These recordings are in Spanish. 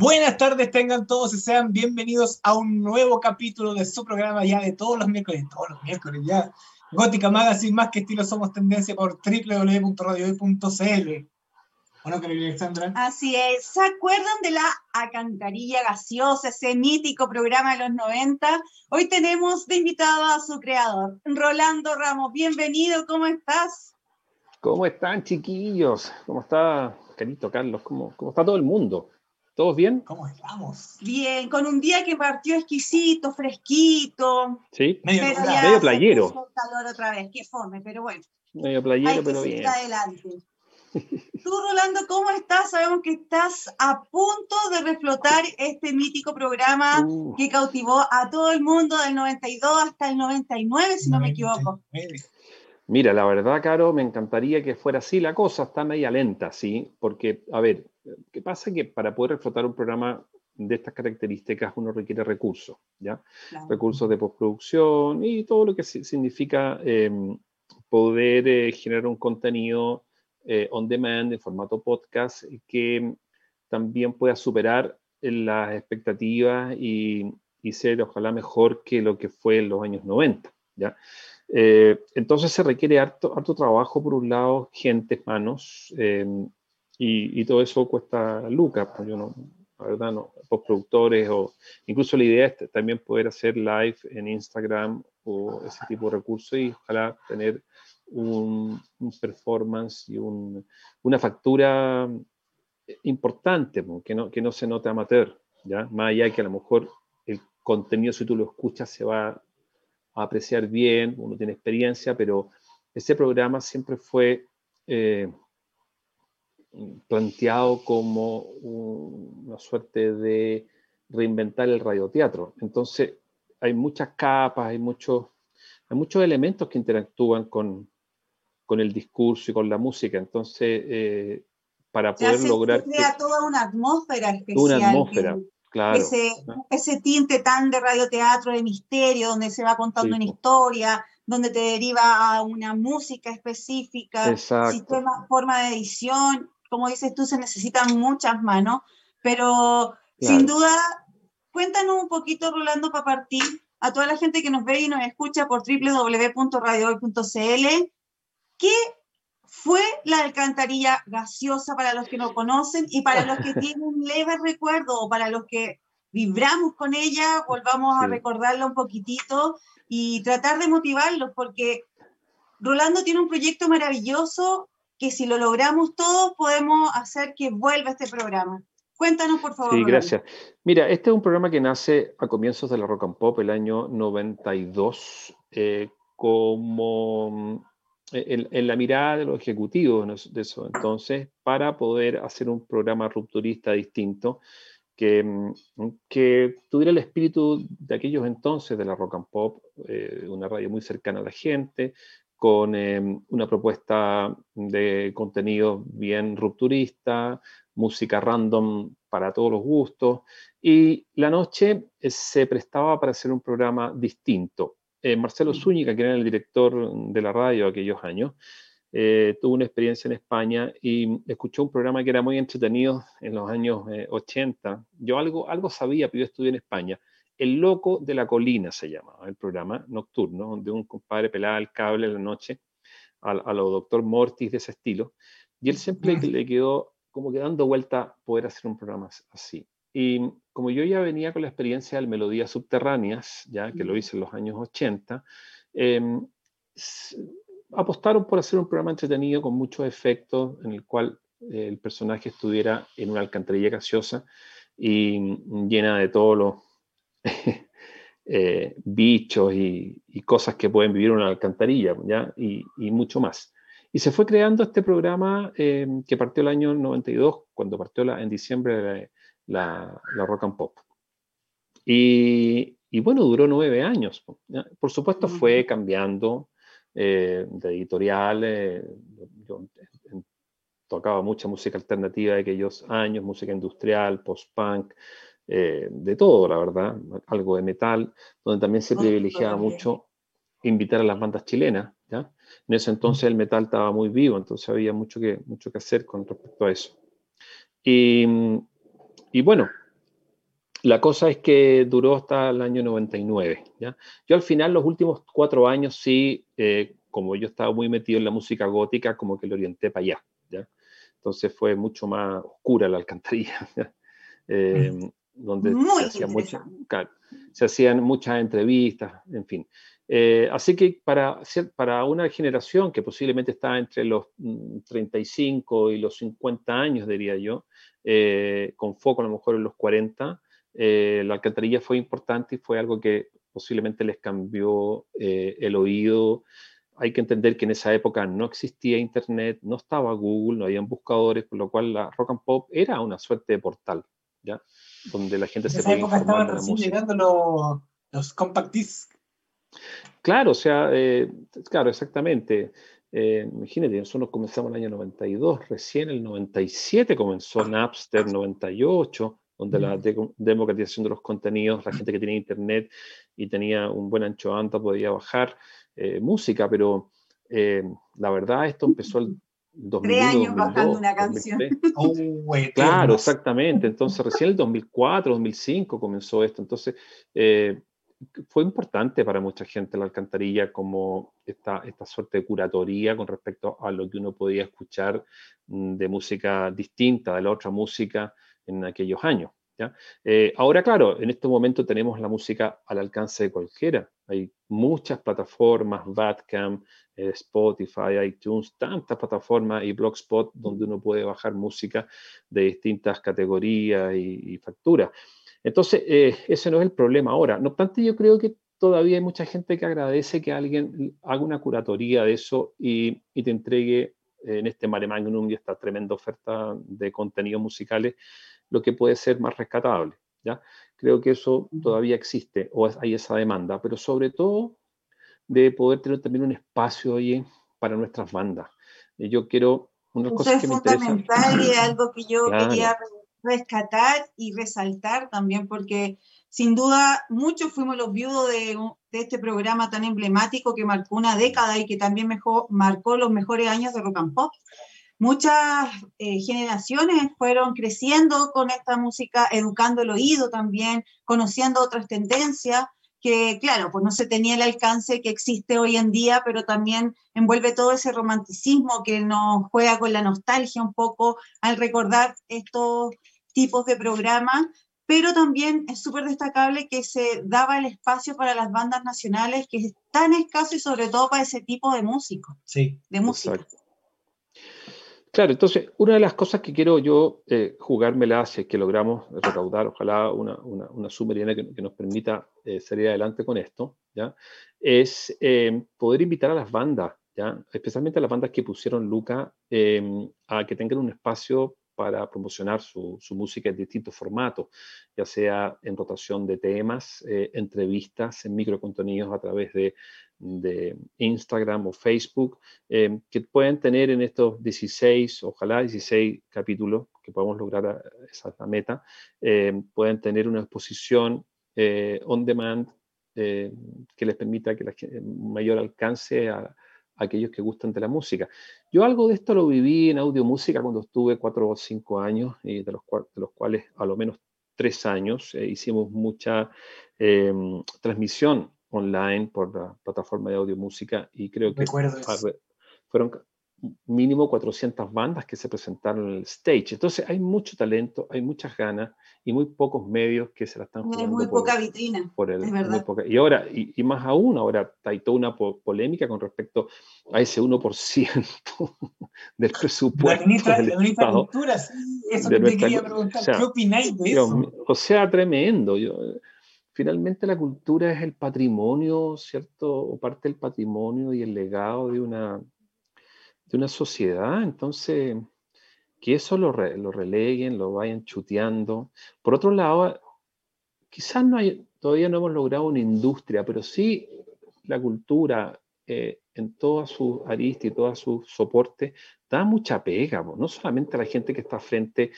Buenas tardes, tengan todos y sean bienvenidos a un nuevo capítulo de su programa ya de todos los miércoles, todos los miércoles ya. Gótica Magazine, más que estilo somos tendencia por www.radiohoy.cl. Bueno, Alexandra. Así es. ¿Se acuerdan de la Acantarilla Gaseosa, ese mítico programa de los 90? Hoy tenemos de invitado a su creador, Rolando Ramos. Bienvenido, ¿cómo estás? ¿Cómo están, chiquillos? ¿Cómo está, querido Carlos? ¿Cómo, cómo está todo el mundo? ¿Todos bien? ¿Cómo estamos? Bien, con un día que partió exquisito, fresquito. Sí, medio, medio playero. calor otra vez, qué fome, pero bueno. Medio playero, pero bien. adelante. Tú, Rolando, ¿cómo estás? Sabemos que estás a punto de reflotar este mítico programa uh. que cautivó a todo el mundo del 92 hasta el 99, si no me equivoco. Mira, la verdad, Caro, me encantaría que fuera así. La cosa está media lenta, ¿sí? Porque, a ver, ¿qué pasa? Que para poder reflotar un programa de estas características uno requiere recursos, ¿ya? Recursos de postproducción y todo lo que significa em, poder eh, generar un contenido eh, on demand en formato podcast que también pueda superar las expectativas y, ser ojalá mejor que lo que fue en los años 90, ¿ya? Eh, entonces se requiere harto, harto, trabajo, por un lado, gente, manos, em, y, todo eso cuesta lucas, pues yo no, la verdad, no, postproductores o incluso la idea es también poder hacer live en Instagram o ese tipo de recursos y ojalá tener un, performance y una factura importante, que no, que no se note amateur, ¿ya? Más allá de que a lo mejor el contenido, si tú lo escuchas, se va a apreciar bien, uno tiene experiencia, pero ese programa siempre fue eh, planteado como una suerte de reinventar el radioteatro. Entonces, hay muchas capas, hay muchos, hay muchos elementos que interactúan con, con el discurso y con la música. Entonces, eh, para poder lograr... Se crea toda una atmósfera especial. Una atmósfera, claro. Ese, ese, tinte tan de radioteatro, de misterio, donde se va contando una historia, donde te deriva a una música específica, sistema, forma de edición. Como dices tú, se necesitan muchas manos, pero sin duda, cuéntanos un poquito, Rolando, para partir a toda la gente que nos ve y nos escucha por www.radiohoy.cl ¿Qué fue la alcantarilla gaseosa para los que no conocen y para los que tienen un leve recuerdo o para los que vibramos con ella, volvamos a recordarla un poquitito y tratar de motivarlos porque Rolando tiene un proyecto maravilloso que si lo logramos todos podemos hacer que vuelva este programa. Cuéntanos, por favor. Sí, gracias. Mira, este es un programa que nace a comienzos de la Rock and Pop, el año 92, eh, como en, la mirada de los ejecutivos de eso. Entonces, para poder hacer un programa rupturista distinto, que, mm, que tuviera el espíritu de aquellos entonces de la rock and pop, eh, una radio muy cercana a la gente, con em, una propuesta de contenido bien rupturista, música random para todos los gustos, y la noche eh, se prestaba para hacer un programa distinto, eh, Marcelo Zúñiga, que era el director de la radio aquellos años, eh, tuvo una experiencia en España y escuchó un programa que era muy entretenido en los años 80. Eh, yo algo, algo sabía, pero yo estudié en España. El Loco de la Colina se llamaba el programa nocturno, donde un compadre pelaba el cable en la noche a, a lo doctor Mortis de ese estilo. Y él siempre le quedó como que dando vuelta poder hacer un programa así. Y como yo ya venía con la experiencia de Melodías Subterráneas, ya que lo hice en los años 80, em, apostaron por hacer un programa entretenido con muchos efectos en el cual eh, el personaje estuviera en una alcantarilla gaseosa y llena de todos los eh, bichos y, cosas que pueden vivir en una alcantarilla, ¿ya? Y, mucho más. Y se fue creando este programa em, que partió el año 92, cuando partió la, en diciembre la, rock and pop. Y, bueno, duró nueve años. Por supuesto fue cambiando eh, de editorial. yo tocaba mucha música alternativa de aquellos años, música industrial, post-punk, eh, de todo, la verdad, algo de metal, donde también se privilegiaba mucho invitar a las bandas chilenas. ¿ya? En ese entonces el metal estaba muy vivo, entonces había mucho que, mucho que hacer con respecto a eso. Y, y bueno, la cosa es que duró hasta el año 99. ¿ya? Yo al final, los últimos cuatro años, sí, eh, como yo estaba muy metido en la música gótica, como que lo orienté para allá. ¿ya? Entonces fue mucho más oscura la alcantarilla, eh, donde se, se, hacían muchas entrevistas, en fin. Eh, así que para, para una generación que posiblemente está entre los 35 mm, y los 50 años, diría yo, eh, con foco a lo mejor en los 40, la alcantarilla fue importante y fue algo que posiblemente les cambió el oído, hay que entender que en esa época no existía Internet, no estaba Google, no habían buscadores, por lo cual la rock and pop era una suerte de portal, ¿ya? Donde la gente se podía informar estaban recién llegando los, los, compact discs. Claro, o sea, eh, claro, exactamente. Eh, imagínate, nosotros comenzamos en el año 92, recién el 97 comenzó Napster, 98, donde la mm. democratización de los contenidos, la gente que tenía internet y tenía un buen ancho anta podía bajar. Eh, música, pero la verdad esto empezó el 2002. Tres años bajando una canción. Oh, claro, exactamente. Entonces recién el 2004, 2005 comenzó esto. Entonces eh, fue importante para mucha gente la alcantarilla como esta, esta suerte de curatoría con respecto a lo que uno podía escuchar mm, de música distinta, de la otra música en aquellos años. Eh, ahora, claro, en este momento tenemos la música al alcance de cualquiera. Hay muchas plataformas, Badcam, eh, Spotify, iTunes, tantas plataformas y Blogspot donde uno puede bajar música de distintas categorías y, facturas. Entonces, eh, ese no es el problema ahora. No obstante, yo creo que todavía hay mucha gente que agradece que alguien haga una curatoría de eso y, y te entregue en este mare magnum y esta tremenda oferta de contenidos musicales lo que puede ser más rescatable. ¿ya? Creo que eso todavía existe o hay esa demanda, pero sobre todo de poder tener también un espacio ahí para nuestras bandas. Yo quiero una cosa es que fundamental y algo que yo quería rescatar y resaltar también, porque sin duda muchos fuimos los viudos de, de, este programa tan emblemático que marcó una década y que también mejor, marcó los mejores años de rock and pop muchas eh, generaciones fueron creciendo con esta música, educando el oído también, conociendo otras tendencias que, claro, pues no se tenía el alcance que existe hoy en día, pero también envuelve todo ese romanticismo que nos juega con la nostalgia un poco al recordar estos tipos de programas, pero también es súper destacable que se daba el espacio para las bandas nacionales, que es tan escaso y sobre todo para ese tipo de músicos. Sí. De música. Claro, entonces, una de las cosas que quiero yo eh, jugármela, si es que logramos recaudar, ojalá una, una, una suma que, que, nos permita eh, salir adelante con esto, ¿ya? es eh, poder invitar a las bandas, ¿ya? especialmente a las bandas que pusieron Luca, em, a que tengan un espacio para promocionar su, su, música en distintos formatos, ya sea en rotación de temas, eh, entrevistas, en microcontenidos a través de de Instagram o Facebook, eh, que pueden tener en estos 16, ojalá 16 capítulos, que podamos lograr esa meta, eh, pueden tener una exposición eh, on demand que les permita que la, mayor alcance a, aquellos que gustan de la música. Yo algo de esto lo viví en audio música cuando estuve cuatro o cinco años, y de, los, de los cuales a lo menos tres años hicimos mucha transmisión online por la plataforma de audio música y creo que fueron mínimo 400 bandas que se presentaron en el stage. Entonces hay mucho talento, hay muchas ganas y muy pocos medios que se la están jugando. Hay muy poca vitrina, es verdad. y ahora, y, más aún, ahora hay toda una polémica con respecto a ese 1% del presupuesto la del Estado. Cultura, sí, eso que te quería preguntar, ¿qué opináis de eso? o sea, tremendo. Yo, finalmente la cultura es el patrimonio, ¿cierto? O parte del patrimonio y el legado de una, de una sociedad. Entonces, que eso lo, lo releguen, lo vayan chuteando. Por otro lado, quizás no hay, todavía no hemos logrado una industria, pero sí la cultura eh, en todas sus aristas y todos sus soportes da mucha pega, no solamente a la gente que está frente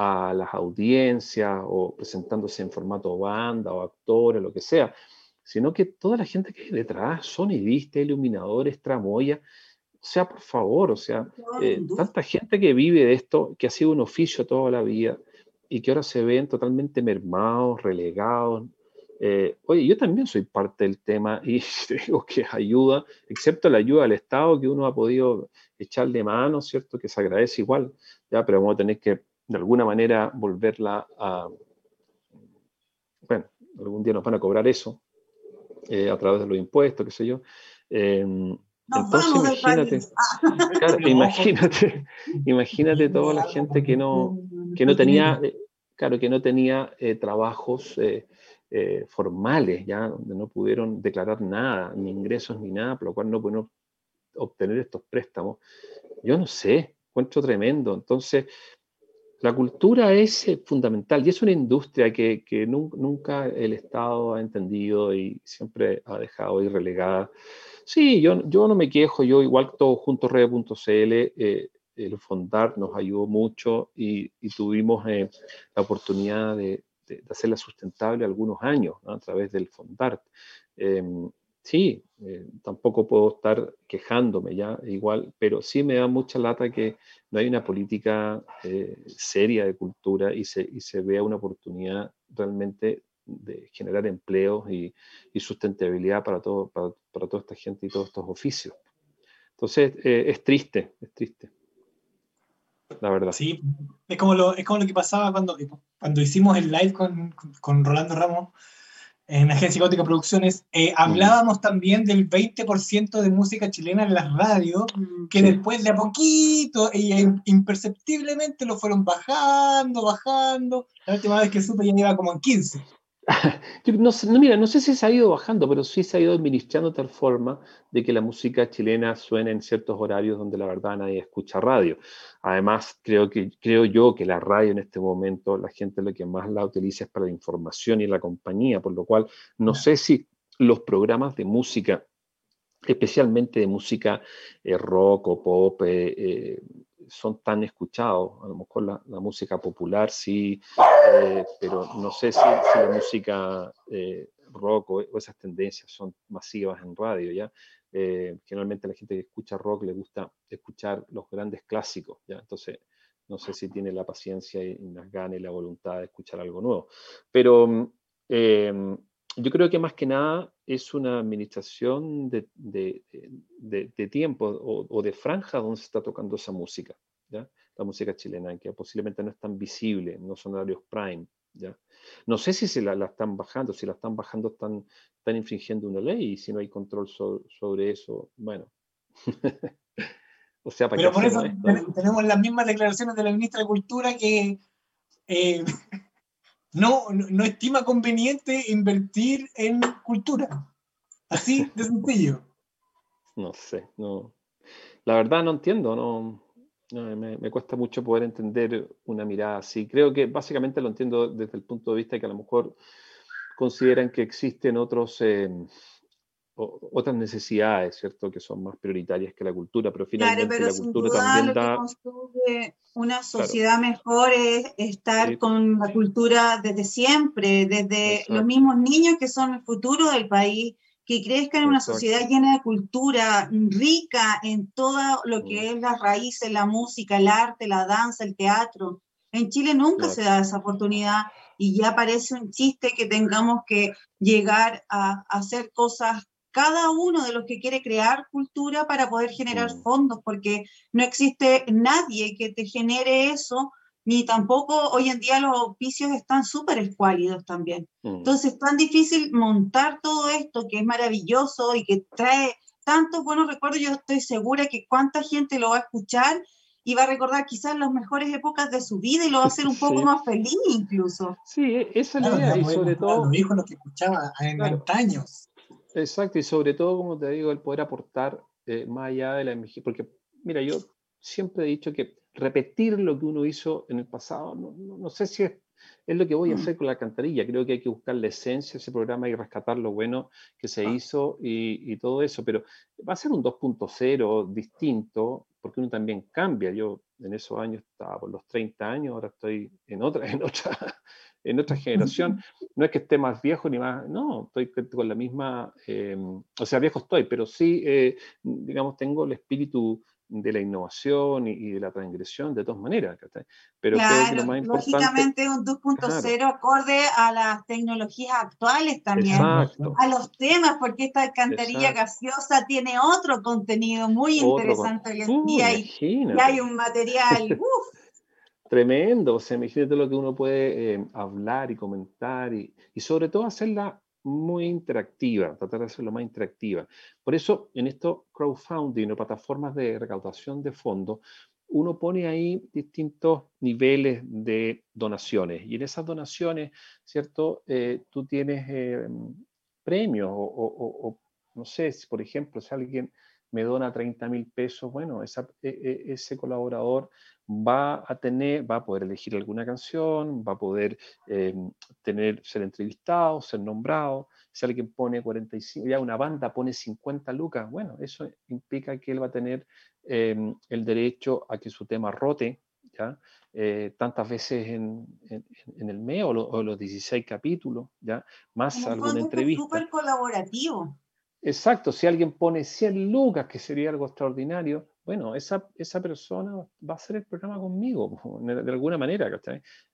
a las audiencias o presentándose en formato banda o actores, lo que sea, sino que toda la gente que hay detrás, sonidistas, iluminadores, tramoya, o sea, por favor, o sea, eh, tanta gente que vive de esto, que ha sido un oficio toda la vida, y que ahora se ven totalmente mermados, relegados. Eh, oye, yo también soy parte del tema y digo que ayuda, excepto la ayuda del Estado que uno ha podido echarle mano, ¿cierto? Que se agradece igual, ya, pero vamos a tener que de alguna manera volverla a... Bueno, algún día nos van a cobrar eso eh, a través de los impuestos, qué sé yo. Em, entonces imagínate, imagínate, imagínate toda la gente que no, que no tenía, eh, claro, que no tenía eh, trabajos formales, ya, donde no pudieron declarar nada, ni ingresos ni nada, por lo cual no pudieron obtener estos préstamos. Yo no sé, encuentro tremendo. Entonces, la cultura es eh, fundamental y es una industria que, nunca el Estado ha entendido y siempre ha dejado ir relegada. Sí, yo, yo no me quejo, yo igual todo junto Red.cl, eh, el Fondar nos ayudó mucho y, tuvimos eh, la oportunidad de, hacerla sustentable algunos años a través del Fondart. Sí, eh, tampoco puedo estar quejándome ya, igual, pero sí me da mucha lata que no hay una política eh, seria de cultura y se, y se vea una oportunidad realmente de generar empleos y, y sustentabilidad para, todo, para, para, toda esta gente y todos estos oficios. Entonces, eh, es triste, es triste. La verdad. Sí, es como lo, es como lo que pasaba cuando, cuando hicimos el live con, con Rolando Ramos en Agencia Gótica Producciones, eh, hablábamos también del 20% de música chilena en las radios, mm, que después de a poquito e imperceptiblemente lo fueron bajando, bajando. La última vez que supe ya iba como en 15. no, no, mira, no sé si se ha ido bajando, pero sí se ha ido administrando de tal forma de que la música chilena suene en ciertos horarios donde la verdad nadie escucha radio. Además, creo, que, creo yo que la radio en este momento, la gente lo que más la utiliza es para la información y la compañía, por lo cual no sé si los programas de música, especialmente de música eh, rock o pop, eh, eh, son tan escuchados. A lo mejor la, la música popular sí, eh, pero no sé si, la música eh, rock o, esas tendencias son masivas en radio, ¿ya? Eh, generalmente la gente que escucha rock le gusta escuchar los grandes clásicos, ¿ya? Entonces, no sé si tiene la paciencia y, las ganas y la voluntad de escuchar algo nuevo. Pero em, yo creo que más que nada es una administración de, de, de, tiempo o, o, de franja donde se está tocando esa música, ¿ya? la música chilena, que posiblemente no es tan visible, no son horarios prime. ¿ya? No sé si se la, la, están bajando, si la están bajando están, están infringiendo una ley y si no hay control sobre eso, bueno. o sea, ¿para Pero por eso tenemos las mismas declaraciones de la ministra de Cultura que eh, no, no estima conveniente invertir en cultura. Así de sencillo. No sé, no. La verdad no entiendo, no, me, cuesta mucho poder entender una mirada así. Creo que básicamente lo entiendo desde el punto de vista que a lo mejor consideran que existen otros, eh, otras necesidades, ¿cierto? Que son más prioritarias que la cultura, pero finalmente la cultura también da... una sociedad mejor es estar con la cultura desde siempre, desde los mismos niños que son el futuro del país que crezcan en una sociedad llena de cultura, rica en todo lo que mm. es las raíces, la música, el arte, la danza, el teatro. En Chile nunca se da esa oportunidad y ya parece un chiste que tengamos que llegar a, hacer cosas cada uno de los que quiere crear cultura para poder generar mm. fondos, porque no existe nadie que te genere eso ni tampoco hoy en día los auspicios están súper escuálidos también. Mm. Entonces es tan difícil montar todo esto que es maravilloso y que trae tantos buenos recuerdos. Yo estoy segura que cuánta gente lo va a escuchar y va a recordar quizás las mejores épocas de su vida y lo va a hacer un poco más feliz incluso. Sí, e-, esa es la idea. Y sobre todo... Los hijos los que escuchaba en años. Exacto, y sobre todo, como te digo, el poder aportar eh, más allá de la porque mira, yo siempre he dicho que repetir lo que uno hizo en el pasado, no, no, sé si es, es, lo que voy a mm. hacer con la cantarilla. Creo que hay que buscar la esencia de ese programa y rescatar lo bueno que se ah. hizo y, y, todo eso, pero va a ser un 2.0 distinto porque uno también cambia. Yo en esos años estaba por los 30 años, ahora estoy en otra, en otra, en otra generación. No es que esté más viejo ni más, no, estoy con la misma, em, o sea, viejo estoy, pero sí, eh, digamos, tengo el espíritu de la innovación y, de la transgresión de todas maneras. Pero claro, lo más importante, lógicamente un 2.0 acorde a las tecnologías actuales también, a los temas, porque esta alcantarilla gaseosa tiene otro contenido muy interesante hoy en día y, hay un material. Tremendo, o sea, imagínate lo que uno puede eh, hablar y comentar y, y sobre todo hacerla muy interactiva, tratar de hacerlo más interactiva. Por eso, en esto crowdfunding o plataformas de recaudación de fondos, uno pone ahí distintos niveles de donaciones y en esas donaciones, ¿cierto? Eh, tú tienes eh, premios o, no sé, si por ejemplo, si alguien me dona 30 mil pesos, bueno, e, e, ese colaborador va a tener, va a poder elegir alguna canción, va a poder eh, tener, ser entrevistado, ser nombrado. Si alguien pone 45, ya una banda pone 50 lucas, bueno, eso implica que él va a tener em, el derecho a que su tema rote, ¿ya? Eh, tantas veces en, el mes o, los 16 capítulos, ¿ya? Más alguna entrevista. Es súper colaborativo. Exacto, si alguien pone 100 lucas, que sería algo extraordinario, bueno, esa, esa persona va a hacer el programa conmigo, de, alguna manera.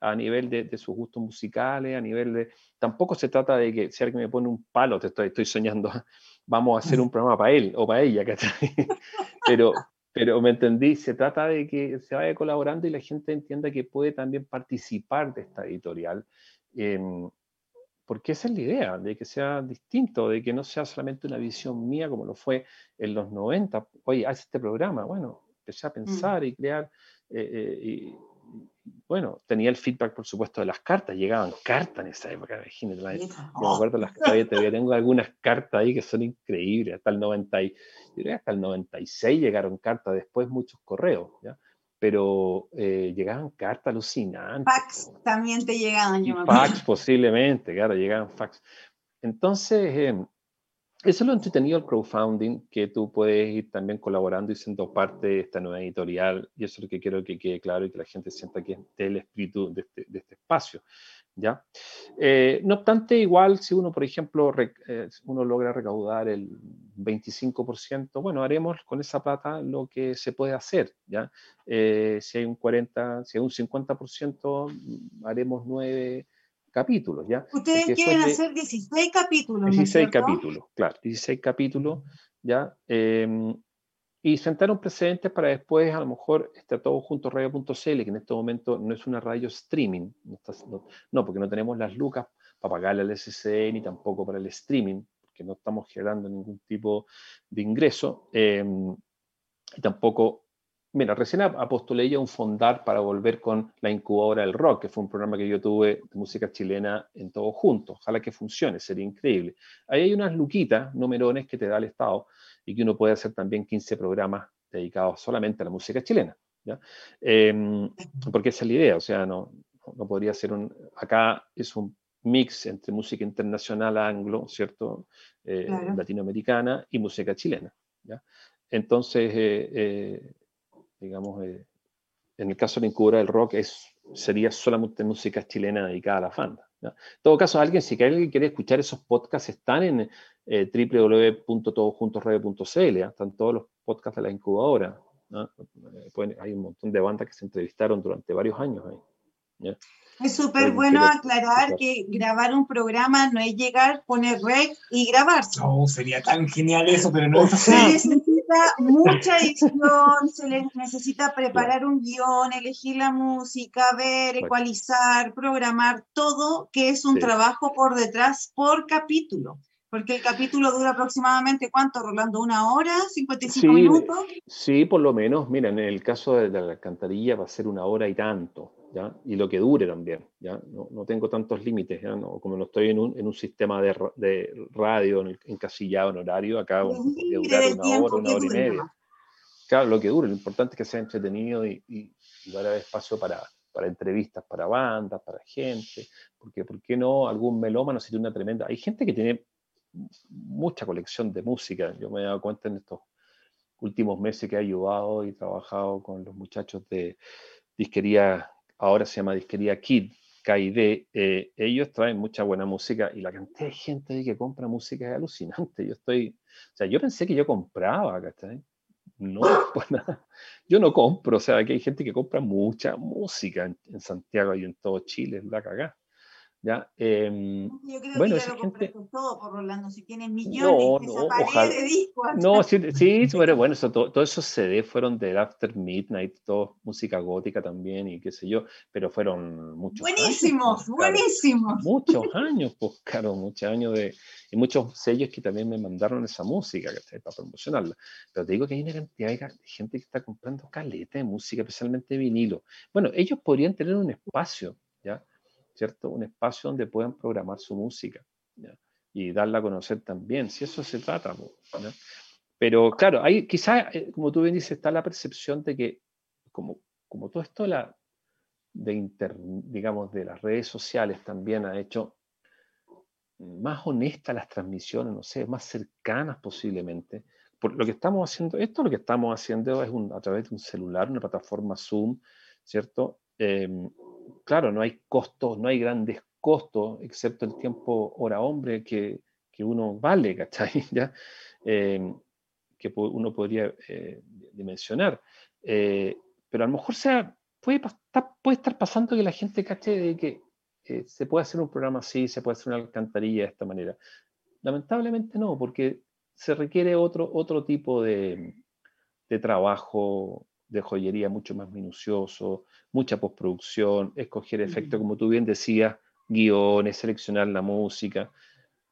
A nivel de, sus gustos musicales, a nivel de... Tampoco se trata de que si alguien me pone un palo, te estoy, estoy soñando, vamos a hacer un programa para él o para ella. Pero, pero me entendí, se trata de que se vaya colaborando y la gente entienda que puede también participar de esta editorial. Em, porque esa es la idea, de que sea distinto, de que no sea solamente una visión mía como lo fue en los 90. Oye, haz este programa. Bueno, empecé a mm. pensar y crear. Eh, eh, y, bueno, tenía el feedback, por supuesto, de las cartas. Llegaban cartas en esa época, imagínate. Yo me acuerdo, las, todavía, tengo algunas cartas ahí que son increíbles. Hasta el, 90 y, hasta el 96 llegaron cartas, después muchos correos. ¿ya? Pero eh, llegaban cartas alucinantes. Fax también te llegaban, yo me Fax posiblemente, claro, llegaban fax. Entonces, em, eso es lo entretenido del crowdfunding, que tú puedes ir también colaborando y siendo parte de esta nueva editorial, y eso es lo que quiero que quede claro y que la gente sienta que es el espíritu de este, de este espacio. ¿Ya? Eh, no obstante, igual si uno, por ejemplo, eh, uno logra recaudar el 25%, bueno, haremos con esa plata lo que se puede hacer, ¿ya? Eh, si hay un 40, si hay un 50%, mm, haremos nueve capítulos, ¿ya? Ustedes quieren hacer 16 capítulos, 16 capítulos, claro, 16 capítulos, ¿ya? Y sentaron precedentes para después, a lo mejor, estar todo junto radio.cl, que en este momento no es una radio streaming, no, porque no tenemos las lucas para pagarle al SCE ni tampoco para el streaming, porque no estamos generando ningún tipo de ingreso, em, y tampoco, mira, recién apostolé ya un fondar para volver con la incubadora del rock, que fue un programa que yo tuve de música chilena en todo junto, ojalá que funcione, sería increíble. Ahí hay unas luquitas, numerones que te da el Estado, y que uno puede hacer también 15 programas dedicados solamente a la música chilena. ¿ya? Em, porque esa es la idea, o sea, no, no podría ser un... Acá es un mix entre música internacional anglo, ¿cierto? Eh, latinoamericana y música chilena. ¿ya? Entonces, eh, eh, digamos, en el caso de la incubadora del rock es, sería solamente música chilena dedicada a la banda. En todo caso, alguien, si alguien quiere escuchar esos podcasts, están en eh, están todos los podcasts de la incubadora. Eh, hay un montón de bandas que se entrevistaron durante varios años ahí. Es súper bueno aclarar que grabar un programa no es llegar, poner rec y grabar. No, sería tan genial eso, pero no es así. Se necesita mucha edición, se les necesita preparar un guion, elegir la música, ver, ecualizar, programar, todo que es un trabajo por detrás por capítulo. Porque el capítulo dura aproximadamente, ¿cuánto, Rolando? ¿Una hora? ¿55 minutos? Sí, por lo menos. Mira, en el caso de la alcantarilla va a ser una hora y tanto y lo que dure también. ¿ya? No, no tengo tantos límites, ¿ya? No, como no estoy en un, en un sistema de, de radio en encasillado en horario, acá puede durar una hora, una hora y media. Claro, lo que dure, lo importante es que sea entretenido y, y, dar espacio para, para entrevistas, para bandas, para gente, porque ¿por qué no algún melómano si tiene una tremenda... Hay gente que tiene mucha colección de música, yo me he dado cuenta en estos últimos meses que he ayudado y trabajado con los muchachos de disquería ahora se llama Disquería Kid, KID, eh, ellos traen mucha buena música y la cantidad de gente que compra música es alucinante. Yo estoy, o sea, yo pensé que yo compraba, ¿cachai? no, pues nada. Yo no compro, o sea, que hay gente que compra mucha música en, Santiago y en todo Chile, es la cagada. ¿Ya? Em, yo creo bueno, que ya lo gente... todo por Rolando, si tienes millones, no, no, ojalá... de discos. No, sí, sí pero bueno, eso, todo, todos esos CD fueron de After Midnight, todo música gótica también y qué sé yo, pero fueron muchos Buenísimos, años, buenísimos. muchos años, pues claro, muchos años de... Y muchos sellos que también me mandaron esa música para promocionarla. Pero te digo que hay una cantidad de gente que está comprando caleta de música, especialmente vinilo. Bueno, ellos podrían tener un espacio. ¿Cierto? Un espacio donde puedan programar su música y darla a conocer también, si eso se trata. Pero claro, hay quizás, eh, como tú bien dices, está la percepción de que como, como todo esto la, de digamos, de las redes sociales también ha hecho más honestas las transmisiones, no sé, más cercanas posiblemente. Por lo que estamos haciendo, esto lo que estamos haciendo es a través de un celular, una plataforma Zoom, ¿cierto? Em, claro, no hay costos, no hay grandes costos, excepto el tiempo hora hombre que, que uno vale, ¿cachai? ¿Ya? Eh, que uno podría eh, dimensionar. Eh, pero a lo mejor sea, puede, puede estar pasando que la gente cache de que se puede hacer un programa así, se puede hacer una alcantarilla de esta manera. Lamentablemente no, porque se requiere otro, otro tipo de, de trabajo de joyería mucho más minucioso, mucha postproducción, escoger efectos, como tú bien decías, guiones, seleccionar la música,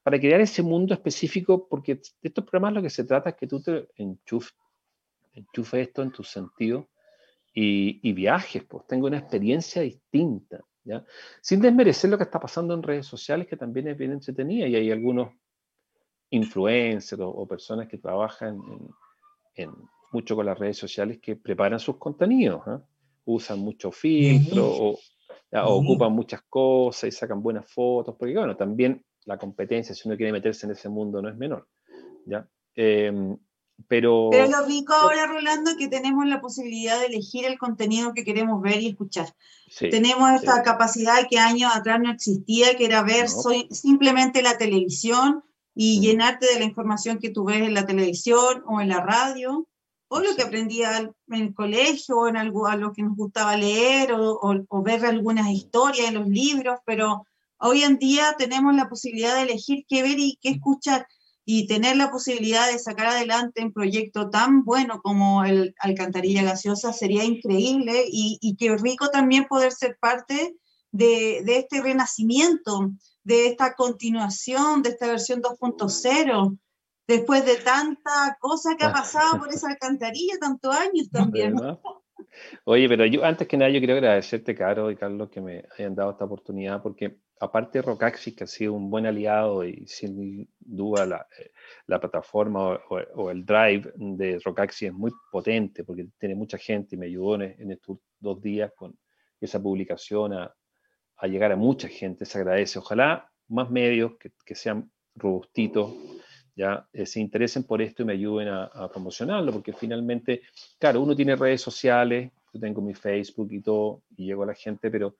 para crear ese mundo específico, porque de estos programas lo que se trata es que tú te enchufes, esto en tu sentido y, viajes, pues tengo una experiencia distinta, ¿ya? Sin desmerecer lo que está pasando en redes sociales, que también es bien entretenida, y hay algunos influencers o, personas que trabajan en mucho con las redes sociales que preparan sus contenidos. ¿ah? Usan mucho filtro o, ocupan muchas cosas y sacan buenas fotos, porque bueno, también la competencia, si uno quiere meterse en ese mundo, no es menor. ¿ya? Em, pero, pero lo rico ahora, Rolando, que tenemos la posibilidad de elegir el contenido que queremos ver y escuchar. tenemos esta capacidad que años atrás no existía, que era ver soy, simplemente la televisión y mm. llenarte de la información que tú ves en la televisión o en la radio o lo que aprendía en el colegio, o en algo a lo que nos gustaba leer, o, o, ver algunas historias en los libros, pero hoy en día tenemos la posibilidad de elegir qué ver y qué escuchar, y tener la posibilidad de sacar adelante un proyecto tan bueno como el Alcantarilla Gaseosa sería increíble, y, y qué rico también poder ser parte de, de este renacimiento, de esta continuación, de esta versión 2.0 después de tanta cosa que ha pasado por esa alcantarilla, tantos años también. Oye, pero yo antes que nada yo quiero agradecerte, Caro y Carlos, que me hayan dado esta oportunidad, porque aparte de Rocaxi, que ha sido un buen aliado y sin duda la, eh, la plataforma o, el drive de Rocaxi es muy potente, porque tiene mucha gente y me ayudó en, estos dos días con esa publicación a, a, llegar a mucha gente, se agradece. Ojalá más medios que, que sean robustitos ya eh, se interesen por esto y me ayuden a, promocionarlo, porque finalmente, claro, uno tiene redes sociales, yo tengo mi Facebook y todo, y llego a la gente, pero,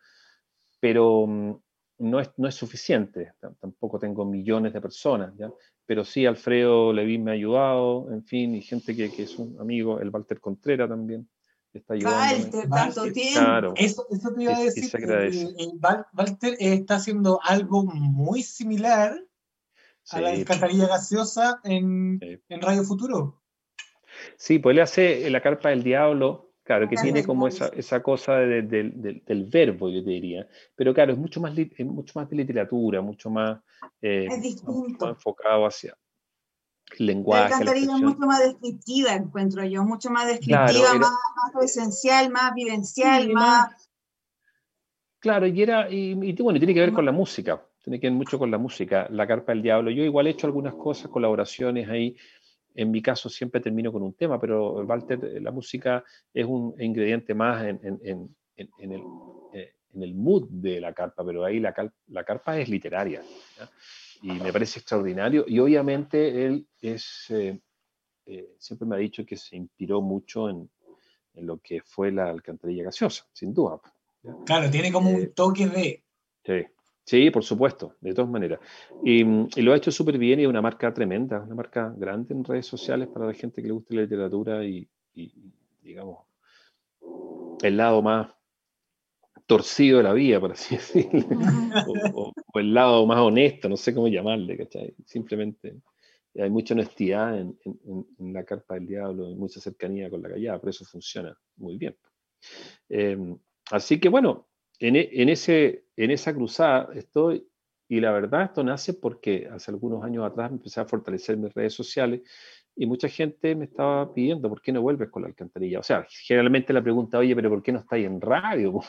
pero mm, no, es, no es suficiente, tampoco tengo millones de personas, ¿ya? pero sí Alfredo Levin me ha ayudado, en fin, y gente que, que es un amigo, el Walter Contreras también, está ayudando. Walter, tanto tiempo. Claro, eso, eso, te iba a decir. Walter está haciendo algo muy similar a la alcantarilla gaseosa en, en, Radio Futuro. Sí, pues él hace la carpa del diablo, claro, que tiene como esa, esa cosa del verbo, yo te diría. Pero claro, es mucho más, mucho más de literatura, mucho más, eh, enfocado hacia el lenguaje. La alcantarilla es mucho más descriptiva, encuentro yo, mucho más descriptiva, más, más, esencial, más vivencial, más... Claro, y era, y, y, bueno, tiene que ver con la música tiene que ver mucho con la música, la carpa del diablo. Yo igual he hecho algunas cosas, colaboraciones ahí. En mi caso siempre termino con un tema, pero Walter, la música es un ingrediente más en, en, en, en el, eh, el, mood de la carpa, pero ahí la, la carpa es literaria. Y me parece extraordinario. Y obviamente él es, eh, eh, siempre me ha dicho que se inspiró mucho en, lo que fue la alcantarilla gaseosa, sin duda. Claro, tiene como un toque de... Sí. Sí, por supuesto, de todas maneras. Y, lo ha hecho súper bien y es una marca tremenda, una marca grande en redes sociales para la gente que le gusta la literatura y, digamos, el lado más torcido de la vida, por así decirlo, o, el lado más honesto, no sé cómo llamarle, ¿cachai? Simplemente hay mucha honestidad en, la carpa del diablo, hay mucha cercanía con la callada, por eso funciona muy bien. Em, así que bueno, en, en, ese, en esa cruzada estoy, y la verdad esto nace porque hace algunos años atrás empecé a fortalecer mis redes sociales y mucha gente me estaba pidiendo, ¿por qué no vuelves con la alcantarilla? O sea, generalmente la pregunta, oye, pero ¿por qué no estáis en radio?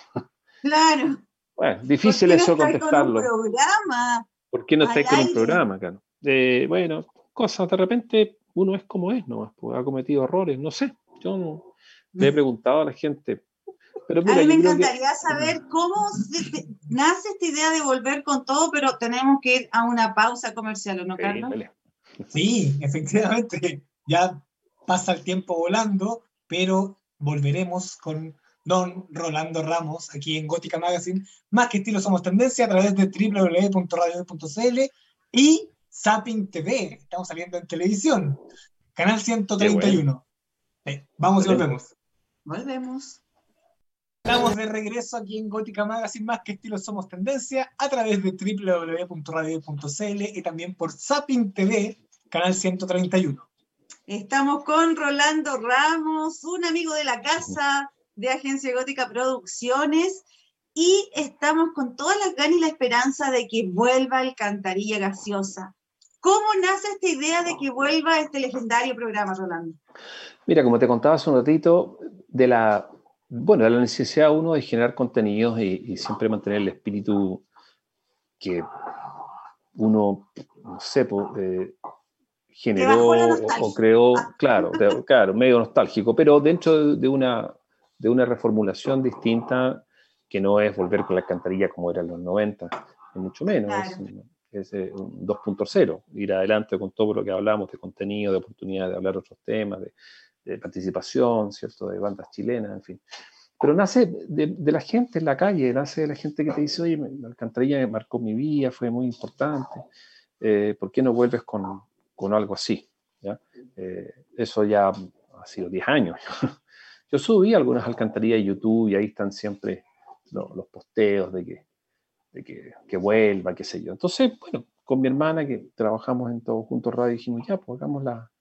Claro. Bueno, difícil eso contestarlo. Con un programa? ¿Por qué no estáis con un programa, claro? bueno, cosas, de repente uno es como es nomás, ha cometido errores, no sé. Yo no, le he preguntado a la gente. Pero a mí me encantaría saber cómo nace esta idea de volver con todo, pero tenemos que ir a una pausa comercial, ¿no, Carlos? Sí, efectivamente. Ya pasa el tiempo volando, pero volveremos con don Rolando Ramos aquí en Gótica Magazine. Más que estilo somos tendencia a través de www.radio.cl y Zapping TV. Estamos saliendo en televisión. Canal 131. vamos y volvemos. Volvemos. Estamos de regreso aquí en Gótica Magazine, más que estilo somos tendencia, a través de www.radio.cl y también por Zapping TV, canal 131. Estamos con Rolando Ramos, un amigo de la casa, de Agencia Gótica Producciones y estamos con todas las ganas y la esperanza de que vuelva Alcantarilla Gaseosa. ¿Cómo nace esta idea de que vuelva este legendario programa, Rolando? Mira, como te contaba hace un ratito, de la, bueno, la necesidad uno de generar contenidos y, siempre mantener el espíritu que uno, no sé, eh, generó o, creó, claro, claro, medio nostálgico, pero dentro de una de una reformulación distinta que no es volver con la alcantarilla como era en los 90, ni mucho menos, es, eh, un 2.0, ir adelante con todo lo que hablamos de contenido, de oportunidad de hablar otros temas, de, participación, ¿cierto?, de bandas chilenas, en fin. Pero nace de, la gente en la calle, nace de la gente que te dice, oye, la alcantarilla marcó mi vida, fue muy importante, eh, ¿por qué no vuelves con, con algo así? ¿Ya? Eh, eso ya ha sido 10 años. Yo subí algunas alcantarillas de YouTube y ahí están siempre los, posteos de que, de que, que, vuelva, qué sé yo. Entonces, bueno, con mi hermana que trabajamos en Todos Juntos Radio dijimos, ya, pues hagámosla,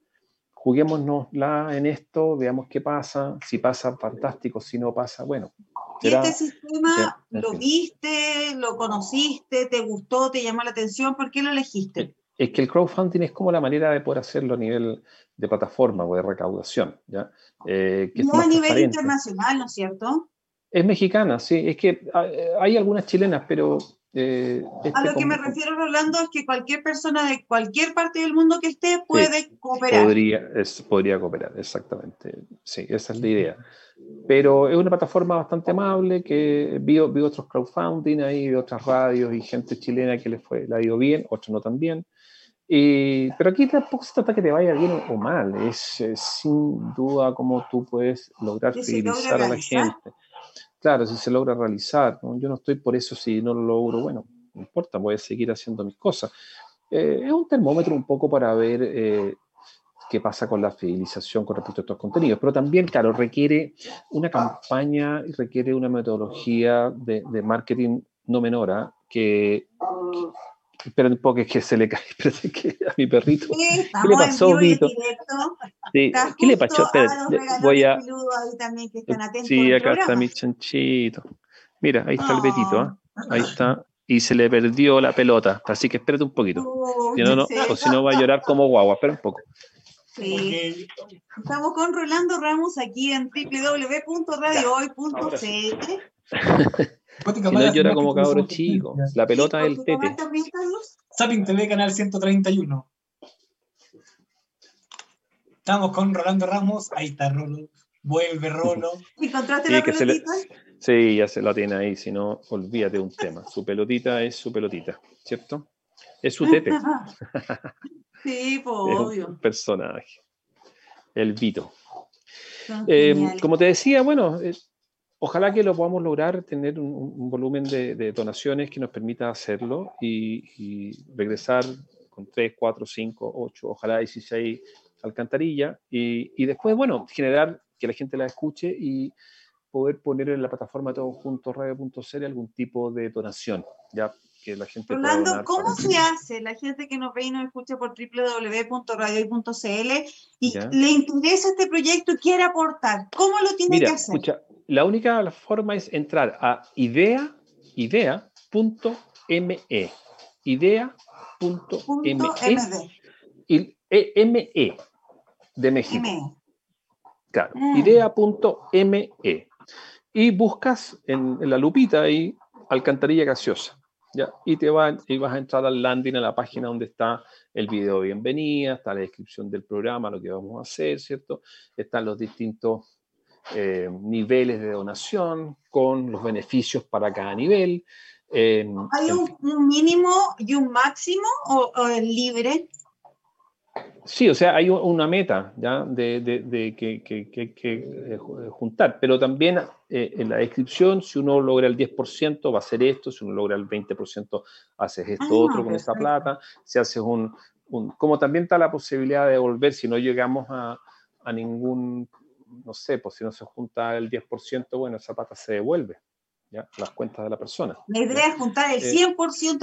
juguémonosla en esto, veamos qué pasa, si pasa, fantástico, si no pasa, bueno. ¿Y este sistema lo viste, lo conociste, te gustó, te llamó la atención? ¿Por qué lo elegiste? Es que el crowdfunding es como la manera de poder hacerlo a nivel de plataforma o de recaudación. ¿ya? Eh, no a nivel internacional, ¿no es cierto? Es mexicana, sí. Es que ah, hay algunas chilenas, pero... Eh, este a lo que me refiero, Rolando, es que cualquier persona de cualquier parte del mundo que esté puede cooperar. Podría, podría cooperar, exactamente. Sí, esa es la idea. Pero es una plataforma bastante amable que vi, vi otros crowdfunding ahí, vi otras radios y gente chilena que le fue, la ido bien, otros no tan bien pero aquí tampoco se trata que te vaya bien o mal, es, sin duda como tú puedes lograr fidelizar a la gente. Claro, si se logra realizar, yo no estoy por eso, si no lo logro, bueno, no importa, voy a seguir haciendo mis cosas. Eh, es un termómetro un poco para ver eh, qué pasa con la fidelización con respecto a estos contenidos, pero también, claro, requiere una campaña y requiere una metodología de, marketing no menor, ¿ah? que, Espera un poco, es que se le cae. Que a mi perrito. ¿Qué le pasó, Vito? Sí, ¿Qué le pasó? Espérate, voy a. sí, acá está mi chanchito. Mira, ahí está el Betito. ¿ah? Ahí está. Y se le perdió la pelota. Así que espérate un poquito. si no, no, o si no va a llorar como guagua. Espera un poco. Sí. Estamos con Rolando Ramos aquí en www.radiohoy.cl. Si no llora como cabro chico. La pelota del tete. Zapping TV, canal 131. Estamos con Rolando Ramos. Ahí está Rolo. Vuelve Rolo. ¿Encontraste sí, la pelotita? sí, ya se la tiene ahí. Si no, olvídate de un tema. Su pelotita es su pelotita, ¿cierto? Es su tete. sí, pues, obvio. Un personaje. El Vito. Eh, como te decía, bueno, Ojalá que lo podamos lograr, tener un, volumen de, donaciones que nos permita hacerlo y, regresar con 3, 4, 5, 8, ojalá 16 alcantarillas y, y después, bueno, generar que la gente la escuche y poder poner en la plataforma todos juntos radio.cl algún tipo de donación, ya que la gente Rolando, ¿cómo se hace la gente que nos ve y nos escucha por www.radio.cl y le interesa este proyecto y quiere aportar? ¿Cómo lo tiene que hacer? Escucha, la única forma es entrar a idea, idea.me, idea.me y ME de México. Claro, mm. idea.me y buscas en, la lupita ahí alcantarilla gaseosa. ¿ya? Y, te va, y vas a entrar al landing, a la página donde está el video de bienvenida, está la descripción del programa, lo que vamos a hacer, ¿cierto? Están los distintos eh, niveles de donación con los beneficios para cada nivel. Eh, ¿Hay un, mínimo y un máximo o, o es libre? Sí, o sea, hay una meta ¿ya? de, de, que, que, que, eh, juntar, pero también eh, en la descripción, si uno logra el 10%, va a hacer esto, si uno logra el 20%, haces esto ah, otro con esa plata, si haces un, un, Como también está la posibilidad de devolver, si no llegamos a, a ningún, no sé, pues si no se junta el 10%, bueno, esa plata se devuelve las cuentas de la persona. La idea es juntar el 100%,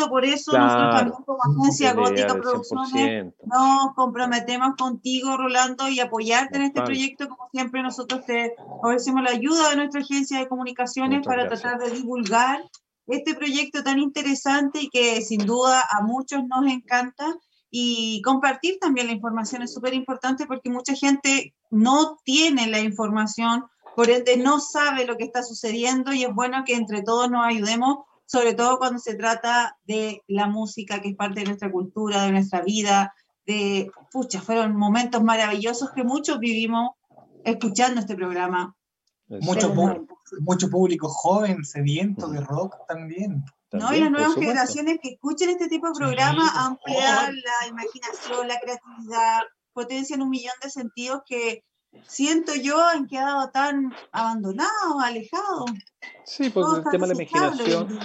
eh, por eso nosotros también como agencia Gótica Producciones nos comprometemos contigo, Rolando, y apoyarte en este proyecto. Como siempre, nosotros te ofrecemos la ayuda de nuestra agencia de comunicaciones para tratar de divulgar este proyecto tan interesante y que sin duda a muchos nos encanta. Y compartir también la información es súper importante porque mucha gente no tiene la información por ende no sabe lo que está sucediendo y es bueno que entre todos nos ayudemos, sobre todo cuando se trata de la música que es parte de nuestra cultura, de nuestra vida, de, pucha, fueron momentos maravillosos que muchos vivimos escuchando este programa. Mucho, mucho público joven, sediento de rock también. ¿No? Y las nuevas generaciones que escuchen este tipo de programas amplian la imaginación, la creatividad, potencian un millón de sentidos que siento yo han quedado tan abandonados, alejados. Sí, porque el tema de la imaginación,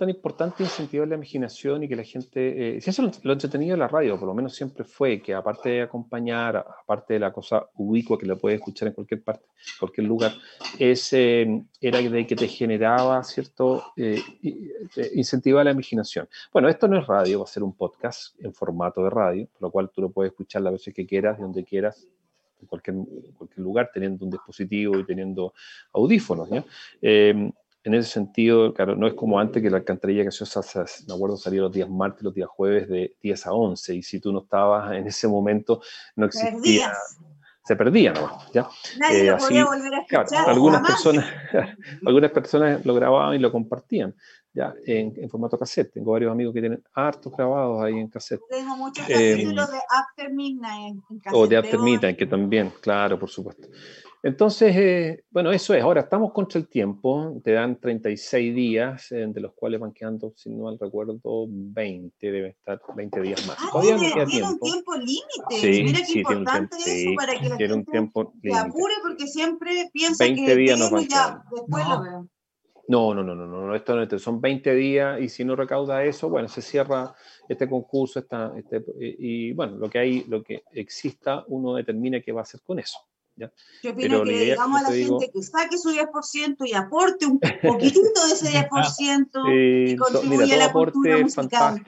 tan importante incentivar la imaginación y que la gente, eh, si eso lo, entretenido de la radio, por lo menos siempre fue que aparte de acompañar, aparte de la cosa ubicua que la puedes escuchar en cualquier parte, cualquier lugar, es, eh, era de que te generaba, ¿cierto? Eh, incentivar la imaginación. Bueno, esto no es radio, va a ser un podcast en formato de radio, por lo cual tú lo puedes escuchar las veces que quieras, de donde quieras, en cualquier, cualquier lugar teniendo un dispositivo y teniendo audífonos. Eh, en ese sentido, claro, no es como antes que la alcantarilla gaseosa, me acuerdo, salía los días martes, los días jueves de 10 a 11, y si tú no estabas en ese momento, no existía. Se perdía, ¿no? ¿ya? Nadie lo eh, podía volver a escuchar. algunas, personas, algunas personas lo grababan y lo compartían ya en, formato cassette. Tengo varios amigos que tienen hartos grabados ahí en cassette. Tengo muchos eh, capítulos de After Midnight en, cassette. O de After Midnight, que también, claro, por supuesto. Entonces, eh, bueno, eso es. Ahora estamos contra el tiempo. Te dan 36 días, eh, de los cuales van quedando, si no mal recuerdo, 20, debe estar 20 días más. Ah, Todavía tiene, tiene un tiempo límite. Sí, Mira qué sí, importante tiene eso para que la tiene un tiempo se apure porque siempre piensa 20 que días nos van ya, después lo veo. No, no, no, no, no, esto no, son 20 días y si no recauda eso, bueno, se cierra este concurso, está, este, y, bueno, lo que hay, lo que exista, uno determina qué va a hacer con eso. ¿Ya? Yo opino que le digamos a la gente que saque su 10% y aporte un poquitito de ese 10% y contribuya a la cultura musical.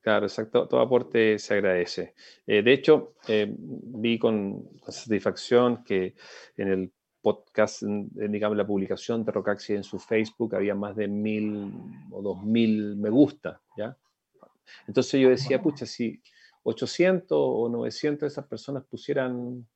Claro, exacto. Todo aporte se agradece. Eh, de hecho, eh, vi con satisfacción que en el podcast, digamos, la publicación de Rocaxi en su Facebook, había más de mil o dos mil me gusta, ¿ya? Entonces yo decía, pucha, si 800 o 900 de esas personas pusieran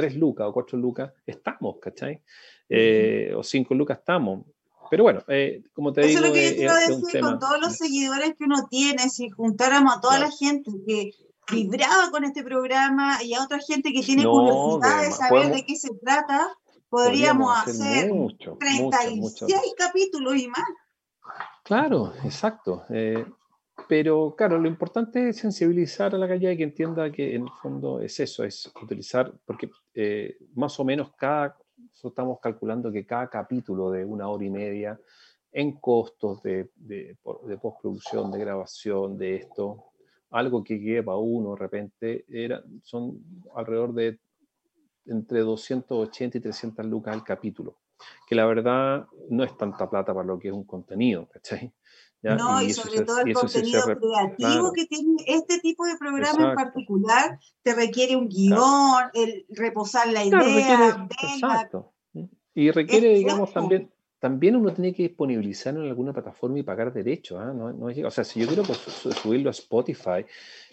3 lucas o 4 lucas, estamos, ¿cachai? Eh, o 5 lucas estamos. Pero bueno, eh, como te digo... Eso es lo que yo iba a decir, con todos los seguidores que uno tiene, si juntáramos a toda la gente que vibraba con este programa y a otra gente que tiene curiosidad de, saber de qué se trata, podríamos, hacer, 36 capítulos y más. Claro, exacto. Eh, pero claro, lo importante es sensibilizar a la calle que entienda que en el fondo es eso, es utilizar, porque eh, más o menos cada, estamos calculando que cada capítulo de una hora y media en costos de, de, de postproducción, de grabación, de esto, algo que lleva uno de repente, era, son alrededor de entre 280 y 300 lucas al capítulo, que la verdad no es tanta plata para lo que es un contenido, ¿cachai? No, y, sobre todo el contenido creativo que tiene este tipo de programa en particular, te requiere un guion, el reposar la idea, exacto. Y requiere, digamos, también, también uno tiene que disponibilizarlo en alguna plataforma y pagar derechos. ¿ah? No, no o sea, si yo quiero subirlo a Spotify,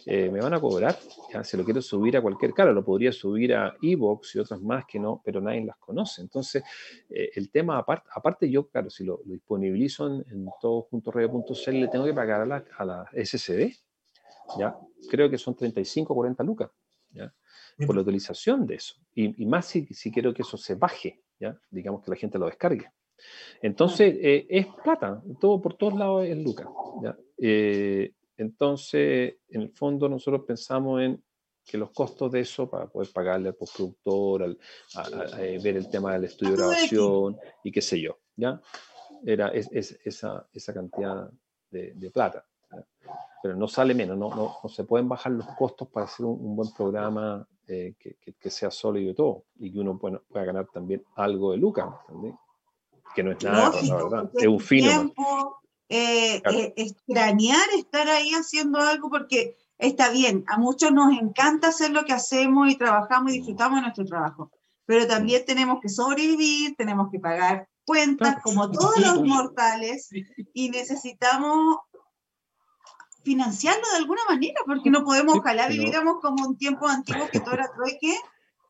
eh, me van a cobrar. ¿ya? Si lo quiero subir a cualquier cara, lo podría subir a Evox y otras más que no, pero nadie las conoce. Entonces, eh, el tema, aparte, aparte yo, claro, si lo, disponibilizo en, en le tengo que pagar a la, a la SSD. ¿ya? Creo que son 35 o 40 lucas. ¿ya? por la utilización de eso. Y, y más si, si, quiero que eso se baje, ¿ya? digamos que la gente lo descargue. Entonces, eh, es plata, todo por todos lados es lucas. Eh, entonces, en el fondo, nosotros pensamos en que los costos de eso, para poder pagarle al postproductor, al, a, eh, ver el tema del estudio de grabación y qué sé yo, ¿ya? Era es, esa, esa, cantidad de, de plata. Pero no sale menos, no, no, no, se pueden bajar los costos para hacer un, buen programa que, que, que, sea sólido y todo, y que uno bueno, pueda ganar también algo de lucas, ¿entendés? Que no es nada, la verdad, eh, eh, extrañar estar ahí haciendo algo porque está bien, a muchos nos encanta hacer lo que hacemos y trabajamos y mm. disfrutamos de nuestro trabajo, pero mm. también tenemos que sobrevivir, tenemos que pagar cuentas como todos los mortales y necesitamos financiarlo de alguna manera porque no podemos, ojalá viviéramos como un tiempo antiguo que todo era trueque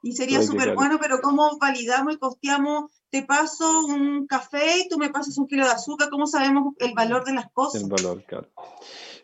y sería súper bueno, pero ¿cómo validamos y costeamos? Te paso un café y tú me pasas un kilo de azúcar, ¿cómo sabemos el valor de las cosas? El valor, claro.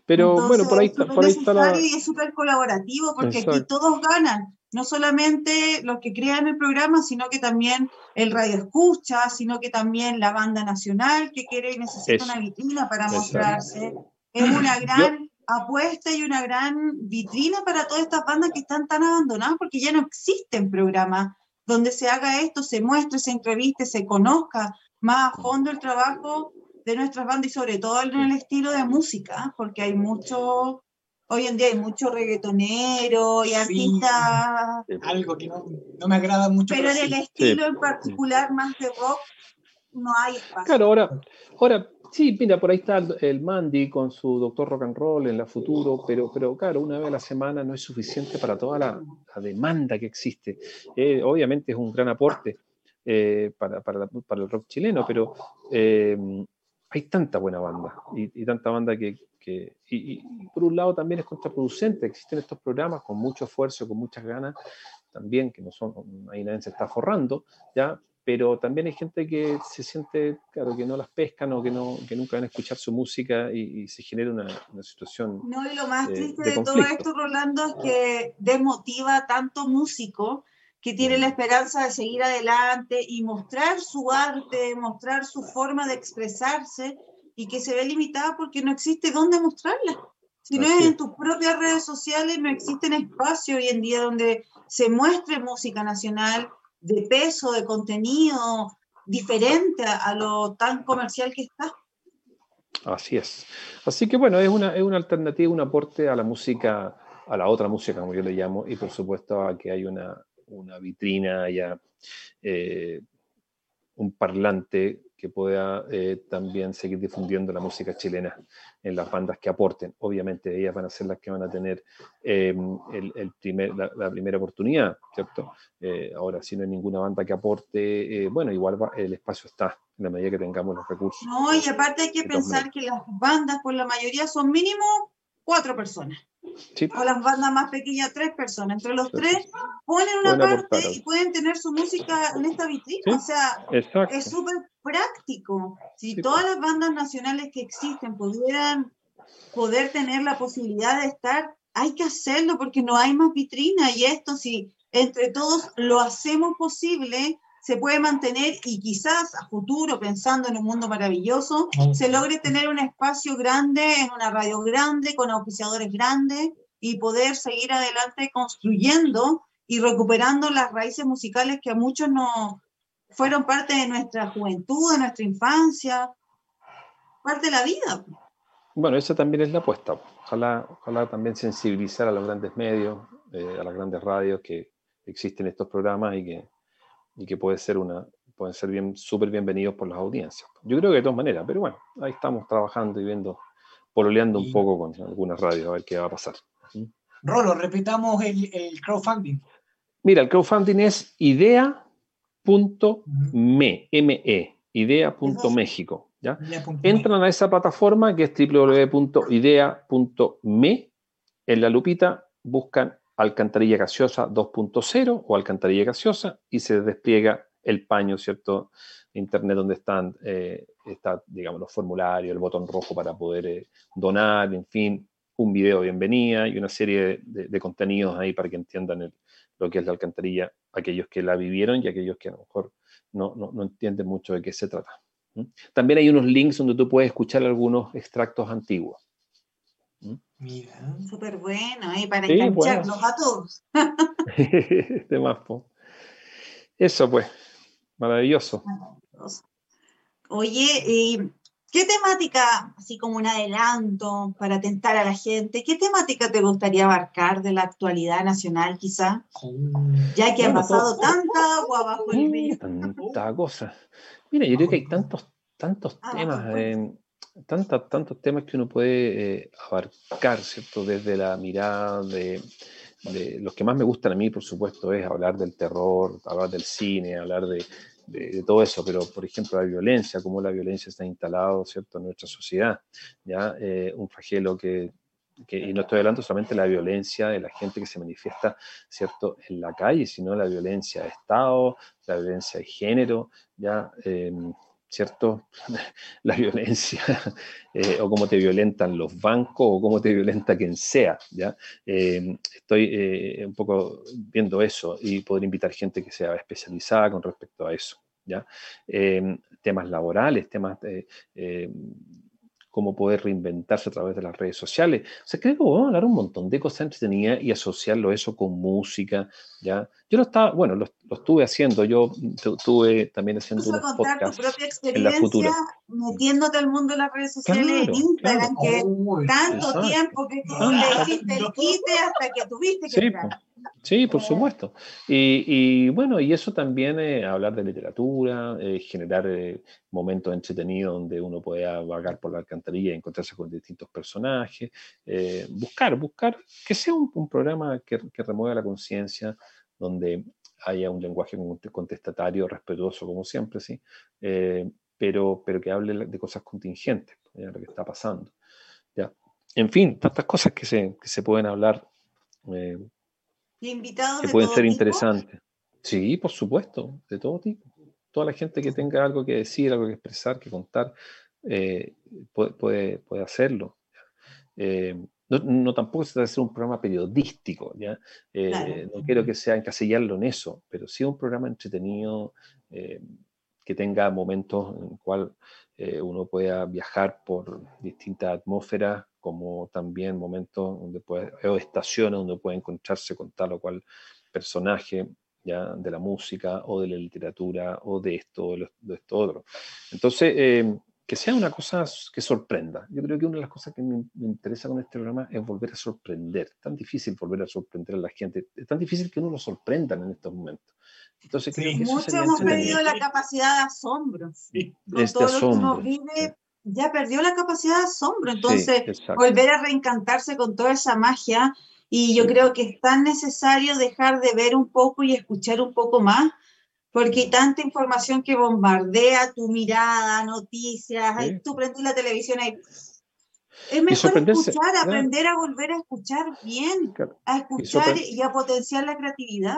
Pero bueno, por ahí, está, por ahí está la... Y es súper colaborativo porque aquí todos ganan, no solamente los que crean el programa, sino que también el radio escucha, sino que también la banda nacional que quiere y necesita una vitrina para mostrarse. Es una gran apuesta y una gran vitrina para todas estas bandas que están tan abandonadas porque ya no existen programas donde se haga esto, se muestre, se entreviste, se conozca más a fondo el trabajo de nuestras bandas y sobre todo en el estilo de música, porque hay mucho, hoy en día hay mucho reggaetonero y artistas. Algo que no, no, me agrada mucho. Pero en el estilo en particular más de rock no hay espacio. Claro, ahora, ahora Sí, mira, por ahí está el, Mandy con su doctor rock and roll en la futuro, pero, pero claro, una vez a la semana no es suficiente para toda la, demanda que existe. Eh, obviamente es un gran aporte eh, para, para, para, el rock chileno, pero eh, hay tanta buena banda y, tanta banda que, que y, y, por un lado también es contraproducente. Existen estos programas con mucho esfuerzo, con muchas ganas, también que no son, ahí nadie se está forrando, ya, pero también hay gente que se siente, claro, que no las pescan o que, no, que nunca van a escuchar su música y, se genera una, una, situación. No, y lo más triste de, todo esto, Rolando, es que desmotiva tanto músico que tiene la esperanza de seguir adelante y mostrar su arte, mostrar su forma de expresarse y que se ve limitada porque no existe dónde mostrarla. Si no es en tus propias redes sociales, no existen espacios hoy en día donde se muestre música nacional, de peso, de contenido diferente a, lo tan comercial que está. Así es. Así que bueno, es una, es una alternativa, un aporte a la música, a la otra música, como yo le llamo, y por supuesto a que hay una, una vitrina, ya eh, un parlante que pueda eh, también seguir difundiendo la música chilena en las bandas que aporten. Obviamente ellas van a ser las que van a tener em, el, primer, la, primera oportunidad, ¿cierto? Eh, ahora, si no hay ninguna banda que aporte, eh, bueno, igual el espacio está en la medida que tengamos los recursos. No, y aparte hay que pensar que las bandas, por la mayoría, son mínimo cuatro personas. O las bandas más pequeñas, tres personas. Entre los tres ponen una parte y pueden tener su música en esta vitrina. O sea, es súper práctico. Si todas las bandas nacionales que existen pudieran poder tener la posibilidad de estar, hay que hacerlo porque no hay más vitrina. Y esto, si entre todos lo hacemos posible, se puede mantener y quizás a futuro, pensando en un mundo maravilloso, se logre tener un espacio grande, en una radio grande, con auspiciadores grandes y poder seguir adelante construyendo y recuperando las raíces musicales que a muchos no fueron parte de nuestra juventud, de nuestra infancia, parte de la vida. Bueno, esa también es la apuesta. Ojalá, ojalá también sensibilizar a los grandes medios, eh, a las grandes radios que existen estos programas y que, y que puede ser una, pueden ser bien, súper bienvenidos por las audiencias. Yo creo que de todas maneras, pero bueno, ahí estamos trabajando y viendo, pololeando un poco con algunas radios a ver qué va a pasar. Rolo, repitamos el, el crowdfunding. Mira, el crowdfunding es idea.me, M-E, idea.méxico. ¿ya? Entran a esa plataforma que es www.idea.me. En la lupita buscan alcantarilla gaseosa 2.0 o alcantarilla gaseosa y se despliega el paño, ¿cierto? Internet donde están, eh, está, digamos, los formularios, el botón rojo para poder eh, donar, en fin, un video de bienvenida y una serie de, contenidos ahí para que entiendan lo que es la alcantarilla, aquellos que la vivieron y aquellos que a lo mejor no, no, entienden mucho de qué se trata. También hay unos links donde tú puedes escuchar algunos extractos antiguos. Mira, súper bueno, ahí para engancharnos a todos. de más, Eso pues, maravilloso. Oye, ¿qué temática, así como un adelanto para tentar a la gente, qué temática te gustaría abarcar de la actualidad nacional quizá? Ya que ha pasado tanta agua bajo el medio. Tanta cosa. Mira, yo creo que hay tantos, tantos ah, temas, tantos, temas que uno puede eh, abarcar, ¿cierto? Desde la mirada de, de, los que más me gustan a mí, por supuesto, es hablar del terror, hablar del cine, hablar de, todo eso, pero por ejemplo la violencia, cómo la violencia está instalada ¿cierto? en nuestra sociedad. ¿ya? Eh, un flagelo que, que, y no estoy hablando solamente de la violencia de la gente que se manifiesta ¿cierto? en la calle, sino la violencia de Estado, la violencia de género, ¿ya? Em, ¿cierto? La violencia, eh, o cómo te violentan los bancos, o cómo te violenta quien sea, ¿ya? Em, estoy eh, un poco viendo eso y poder invitar gente que sea especializada con respecto a eso, ¿ya? Em, temas laborales, temas em, cómo poder reinventarse a través de las redes sociales. O sea, creo que vamos a hablar un montón de cosas entretenidas y asociarlo eso con música, ¿ya? Yo lo estaba, bueno, lo, estuve haciendo, yo estuve también haciendo unos podcasts tu propia experiencia metiéndote al mundo de las redes sociales en Instagram, que tanto tiempo que tú le hiciste el quite hasta que tuviste que sí, Sí, por supuesto. Y, bueno, y eso también, eh, hablar de literatura, eh, generar eh, momentos entretenidos donde uno pueda vagar por la alcantarilla y encontrarse con distintos personajes, buscar, buscar que sea un, programa que, que remueva la conciencia, donde haya un lenguaje contestatario, respetuoso, como siempre, sí, pero, pero que hable de cosas contingentes, de lo que está pasando. ¿ya? En fin, tantas cosas que se, que se pueden hablar invitados que pueden ser interesantes. Sí, por supuesto, de todo tipo. Toda la gente que tenga algo que decir, algo que expresar, que contar, eh, puede, puede, hacerlo. Eh, no, tampoco se trata de hacer un programa periodístico, ¿ya? Eh, no quiero que sea encasillarlo en eso, pero sí un programa entretenido que tenga momentos en el cual uno pueda viajar por distintas atmósferas como también momentos donde puede, o estaciones donde puede encontrarse con tal o cual personaje ya de la música o de la literatura o de esto o de esto otro. Entonces, eh, que sea una cosa que sorprenda. Yo creo que una de las cosas que me, interesa con este programa es volver a sorprender. Es tan difícil volver a sorprender a la gente. Es tan difícil que uno lo sorprendan en estos momentos. Entonces, creo que Mucho hemos perdido la capacidad de asombro. Sí. este asombro. vive ya perdió la capacidad de asombro, entonces volver a reencantarse con toda esa magia y yo creo que es tan necesario dejar de ver un poco y escuchar un poco más, porque hay tanta información que bombardea tu mirada, noticias, tú prendes la televisión ahí. Es mejor escuchar, aprender a volver a escuchar bien, a escuchar y a potenciar la creatividad.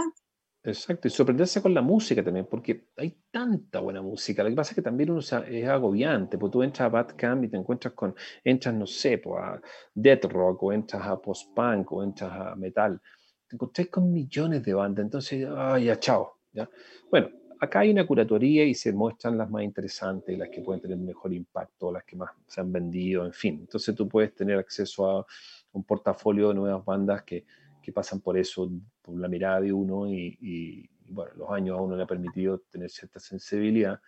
Exacto, y sorprenderse con la música también, porque hay tanta buena música. Lo que pasa es que también uno es agobiante, porque tú entras a Badcamp y te encuentras con, entras, no sé, pues a Death Rock, o entras a Post-Punk, o entras a Metal. Te encontrás con millones de bandas, entonces, ay, ya, chao. ¿ya? Bueno, acá hay una curatoría y se muestran las más interesantes, las que pueden tener mejor impacto, las que más se han vendido, en fin. Entonces tú puedes tener acceso a un portafolio de nuevas bandas que que pasan por eso, por la mirada de uno y, bueno, los años a uno le ha permitido tener cierta sensibilidad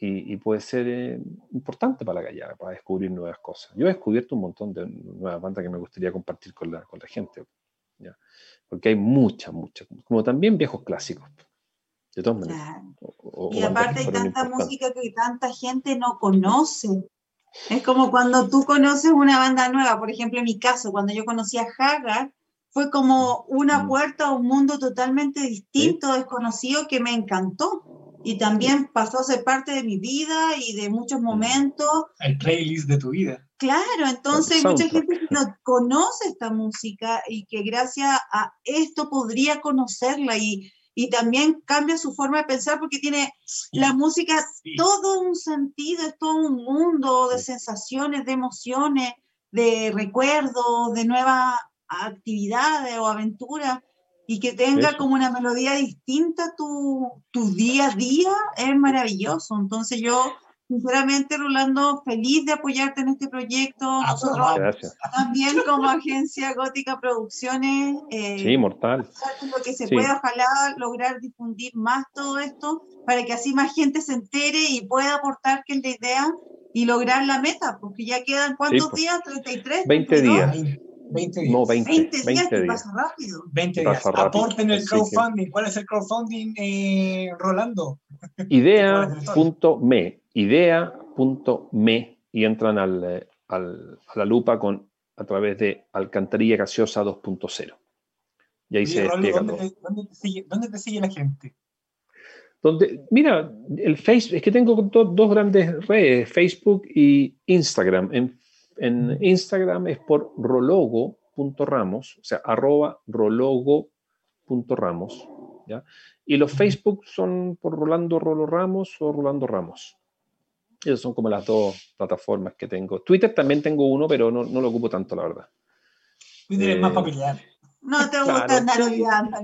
y, puede ser eh, importante para la gallada, para descubrir nuevas cosas. Yo he descubierto un montón de nuevas bandas que me gustaría compartir con la, con la gente. Porque hay muchas, muchas, como también viejos clásicos. De todas maneras. y aparte hay tanta música que tanta gente no conoce. Es como cuando tú conoces una banda nueva, por ejemplo, en mi caso, cuando yo conocí a Haggard, fue como una mm. puerta a un mundo totalmente distinto, desconocido, que me encantó. Y también pasó a ser parte de mi vida y de muchos mm. momentos. El playlist de tu vida. Claro, entonces hay mucha gente que no conoce esta música y que gracias a esto podría conocerla y, y también cambia su forma de pensar porque tiene la música todo un sentido, es todo un mundo de sensaciones, de emociones, de recuerdos, de nuevas actividades o aventuras y que tenga como una melodía distinta tu, tu día a día es maravilloso. Entonces yo, sinceramente, Rolando, feliz de apoyarte en este proyecto. Ah, Nosotros también como agencia Gótica Producciones. Eh, sí, mortal. Lo que se puede, ojalá lograr difundir más todo esto para que así más gente se entere y pueda aportar que es la idea y lograr la meta, porque ya quedan cuántos pues. días, 33. 20 días. 20 días. No, 20, 20, 20 días. Pasa rápido. 20 días. Aporten el crowdfunding. ¿Cuál es el crowdfunding, eh, Rolando? Idea.me. Idea.me. Y entran al, eh, al, a la lupa con, a través de Alcantarilla Gaseosa 2.0. Y ahí se Rolando, ¿dónde, te, dónde, te sigue, ¿Dónde te sigue la gente? Donde, mira, el Facebook, es que tengo dos, dos grandes redes, Facebook y Instagram. En en Instagram es por rologo.ramos, o sea, arroba rologo.ramos. ¿ya? Y los Facebook son por Rolando Rolo Ramos o Rolando Ramos. Esas son como las dos plataformas que tengo. Twitter también tengo uno, pero no, no lo ocupo tanto, la verdad. Twitter es más eh, familiar. No te gusta claro, andar olvidando.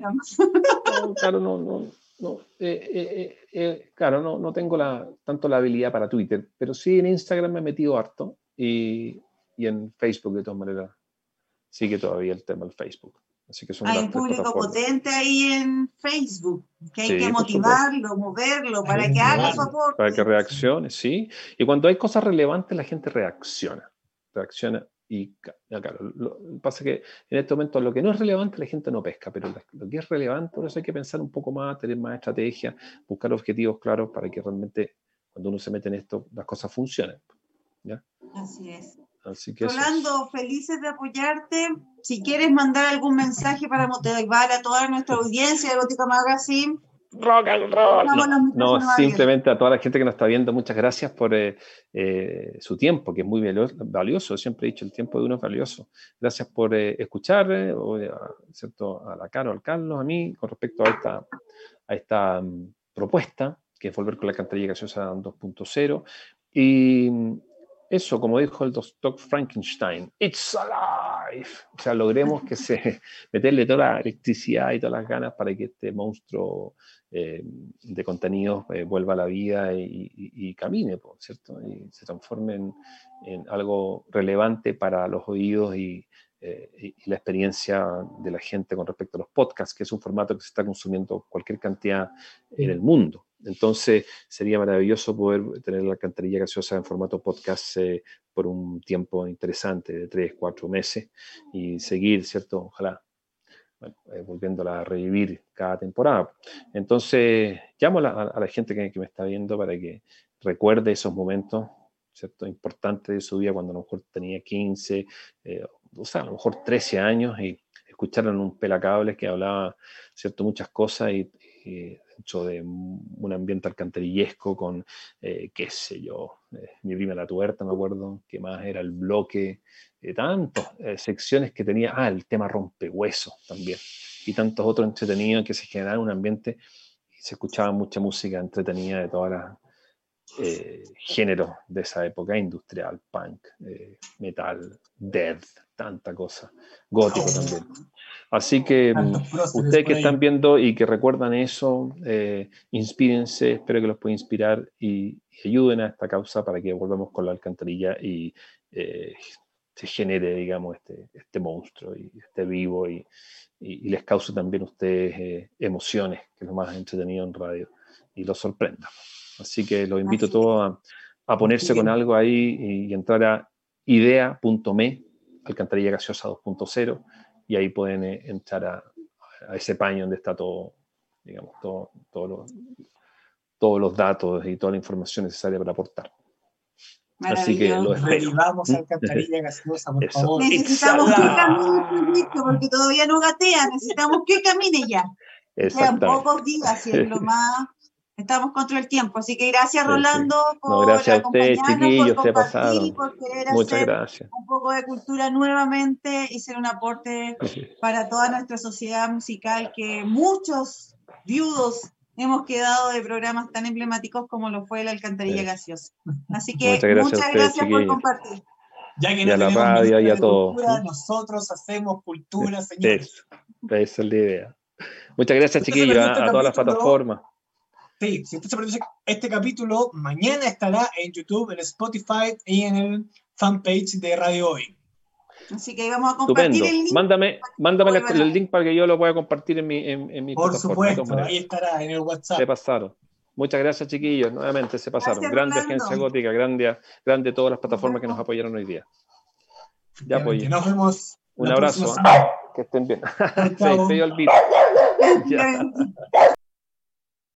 claro, no, no, no, eh, eh, eh, claro, no, no tengo la, tanto la habilidad para Twitter, pero sí en Instagram me he metido harto y, y en Facebook de todas maneras sigue todavía el tema del Facebook. Así que son hay un público potente ahí en Facebook, que hay que motivarlo, moverlo, para que haga su aporte. Para que reaccione, sí. Y cuando hay cosas relevantes, la gente reacciona. Reacciona y, claro, lo, pasa que en este momento lo que no es relevante la gente no pesca, pero lo que es relevante, por eso hay que pensar un poco más, tener más estrategia, buscar objetivos claros para que realmente cuando uno se mete en esto las cosas funcionen. ¿Ya? Así es. Así que Rolando, felices de apoyarte. Si quieres mandar algún mensaje para motivar a toda nuestra audiencia de Gótica Magazine. Rock and roll. No, simplemente a toda la gente que nos está viendo, muchas gracias por eh, eh, su tiempo, que es muy valioso. Siempre he dicho, el tiempo de uno es valioso. Gracias por eh, escuchar, ¿cierto? a la Caro, al Carlos, a mí, con respecto a esta, a esta um, propuesta, que es volver con la cantarilla gaseosa 2.0. Y eso, como dijo el doctor Frankenstein, it's alive. O sea, logremos que se meterle toda la electricidad y todas las ganas para que este monstruo eh, de contenidos eh, vuelva a la vida y, camine, ¿cierto? Y se transforme en, algo relevante para los oídos y, eh, y, la experiencia de la gente con respecto a los podcasts, que es un formato que se está consumiendo cualquier cantidad en el mundo. Entonces sería maravilloso poder tener la alcantarilla gaseosa en formato podcast eh, por un tiempo interesante, de tres, cuatro meses, y seguir, ¿cierto? Ojalá, eh, volviéndola a revivir cada temporada. Entonces, llamo a la, gente que, me está viendo para que recuerde esos momentos, ¿cierto? Importantes de su vida cuando a lo mejor tenía 15, eh, o sea, a lo mejor 13 años y escucharon un pelacables que hablaba, ¿cierto? Muchas cosas y de un ambiente alcantarillesco con, eh, qué sé yo, eh, mi prima la tuerta, me acuerdo, que más era el bloque, de tantas eh, secciones que tenía, ah, el tema rompehueso también, y tantos otros entretenidos que se generaban un ambiente y se escuchaba mucha música entretenida de todas las géneros de esa época, industrial, punk, metal, death, tanta cosa, gótico también. Así que mm, ustedes que están viendo y que recuerdan eso, eh, inspírense, espero que los pueda inspirar y, ayuden a esta causa para que volvamos con la alcantarilla y eh, se genere, digamos, este, este monstruo y esté vivo y, les cause también a ustedes eh, emociones, que es lo más entretenido en radio, y los sorprenda. Así que los invito a todos a, ponerse con algo ahí y, y entrar a idea.me, alcantarilla gaseosa 2.0 y ahí pueden eh, entrar a, a, ese paño donde está todo, digamos, todo, todo lo, todos los datos y toda la información necesaria para aportar. Así que lo espero. Revivamos alcantarilla gaseosa, por Eso. favor. Necesitamos que camine, porque todavía no gatea, necesitamos que camine ya. Quedan pocos días y es lo más Estamos contra el tiempo, así que gracias Rolando por no, gracias a ustedes, chiquillos, por pasado. por querer Muchas hacer gracias. un poco de cultura nuevamente y ser un aporte para toda nuestra sociedad musical que muchos viudos hemos quedado de programas tan emblemáticos como lo fue la Alcantarilla Gaseosa. Así que muchas gracias, muchas gracias por compartir. Ya que no y a la radio y a todos. Nosotros hacemos cultura, señores. Esa es la idea. Muchas gracias, chiquillos, a, a todas las plataformas. Sí, si usted se perdió este capítulo, mañana estará en YouTube, en Spotify y en el fanpage de Radio Hoy. Así que vamos a compartir el link. Mándame, mándame el, link para que yo lo pueda compartir en mi, en, en mi Por supuesto, ahí estará en el WhatsApp. Se pasaron. Muchas gracias, chiquillos. Nuevamente se pasaron. grande Agencia Gótica, grande, grande todas las plataformas que nos apoyaron hoy día. Ya, pues. Nos vemos. Un abrazo. Que estén bien. Se, se olvida.